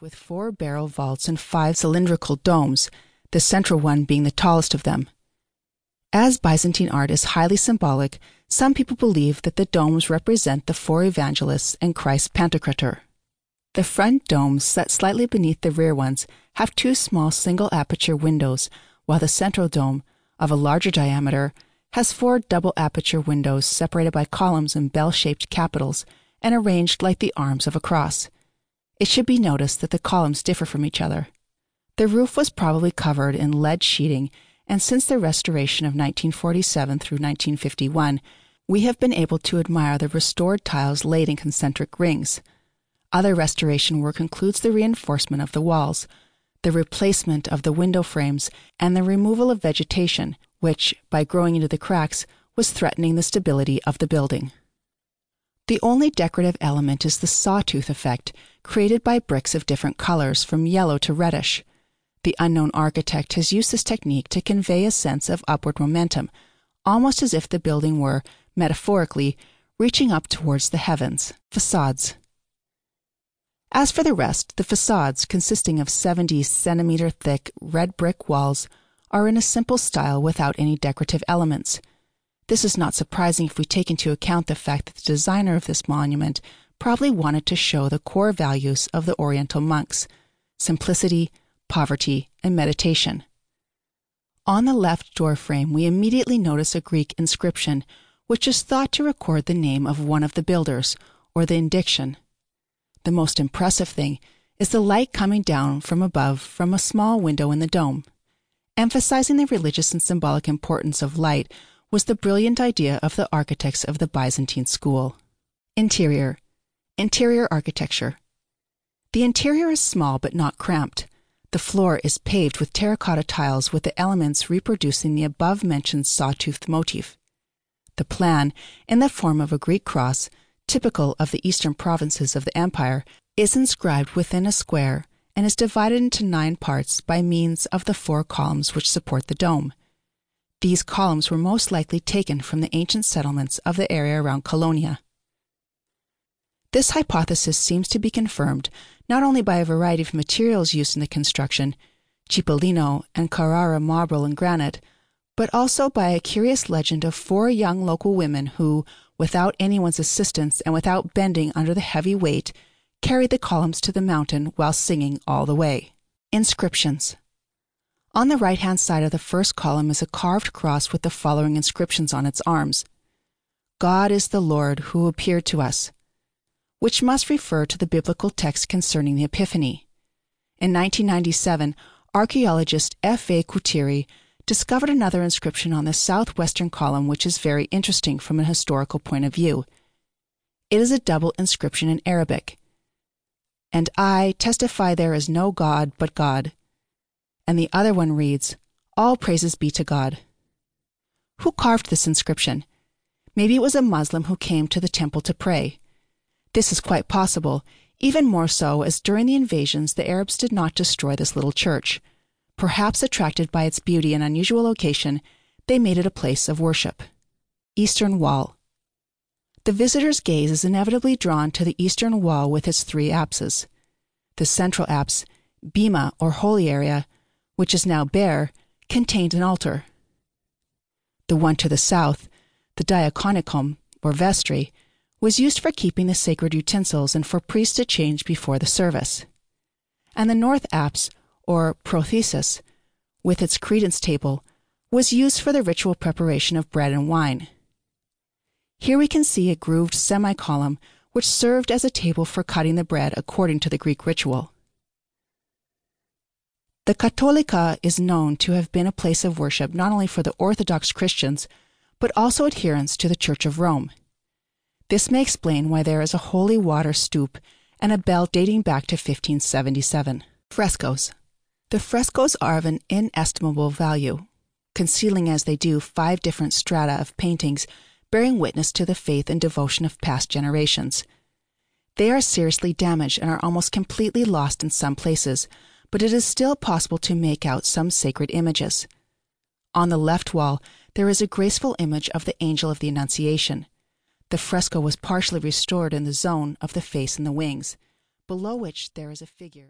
with four barrel vaults and five cylindrical domes, the central one being the tallest of them. As Byzantine art is highly symbolic, some people believe that the domes represent the four evangelists and Christ's Pantocrator. The front domes, set slightly beneath the rear ones, have two small single aperture windows, while the central dome, of a larger diameter, has four double aperture windows separated by columns and bell shaped capitals and arranged like the arms of a cross. It should be noticed that the columns differ from each other. The roof was probably covered in lead sheeting, and since the restoration of 1947 through 1951, we have been able to admire the restored tiles laid in concentric rings. Other restoration work includes the reinforcement of the walls, the replacement of the window frames, and the removal of vegetation, which, by growing into the cracks, was threatening the stability of the building. The only decorative element is the sawtooth effect, created by bricks of different colors, from yellow to reddish. The unknown architect has used this technique to convey a sense of upward momentum, almost as if the building were, metaphorically, reaching up towards the heavens. Facades. As for the rest, the facades, consisting of 70 centimeter thick red brick walls, are in a simple style without any decorative elements. This is not surprising if we take into account the fact that the designer of this monument probably wanted to show the core values of the Oriental monks simplicity, poverty, and meditation. On the left door frame, we immediately notice a Greek inscription, which is thought to record the name of one of the builders, or the indiction. The most impressive thing is the light coming down from above from a small window in the dome. Emphasizing the religious and symbolic importance of light was the brilliant idea of the architects of the Byzantine school. Interior Interior architecture. The interior is small but not cramped. The floor is paved with terracotta tiles with the elements reproducing the above mentioned sawtooth motif. The plan, in the form of a Greek cross, typical of the eastern provinces of the empire, is inscribed within a square and is divided into nine parts by means of the four columns which support the dome. These columns were most likely taken from the ancient settlements of the area around Caulonia. This hypothesis seems to be confirmed not only by a variety of materials used in the construction, Cipollino and Carrara marble and granite, but also by a curious legend of four young local women who, without anyone's assistance and without bending under the heavy weight, carried the columns to the mountain while singing all the way. Inscriptions On the right hand side of the first column is a carved cross with the following inscriptions on its arms God is the Lord who appeared to us, which must refer to the biblical text concerning the Epiphany. In 1997, archaeologist F. A. Cuteri discovered another inscription on the southwestern column which is very interesting from a historical point of view. It is a double inscription in Arabic. And I testify there is no God but God. And the other one reads, All praises be to God. Who carved this inscription? Maybe it was a Muslim who came to the temple to pray. This is quite possible, even more so as during the invasions the Arabs did not destroy this little church. Perhaps attracted by its beauty and unusual location, they made it a place of worship. Eastern Wall The visitor's gaze is inevitably drawn to the eastern wall with its three apses. The central apse, Bema or holy area, which is now bare, contained an altar. The one to the south, the diaconicum or vestry, was used for keeping the sacred utensils and for priests to change before the service. And the north apse or prothesis, with its credence table, was used for the ritual preparation of bread and wine. Here we can see a grooved semicolumn which served as a table for cutting the bread according to the Greek ritual. The Cattolica is known to have been a place of worship not only for the Orthodox Christians, but also adherents to the Church of Rome. This may explain why there is a holy water stoup and a bell dating back to 1577. Frescoes. The frescoes are of an inestimable value, concealing as they do five different strata of paintings bearing witness to the faith and devotion of past generations. They are seriously damaged and are almost completely lost in some places, but it is still possible to make out some sacred images. On the left wall, there is a graceful image of the Angel of the Annunciation. The fresco was partially restored in the zone of the face and the wings, below which there is a figure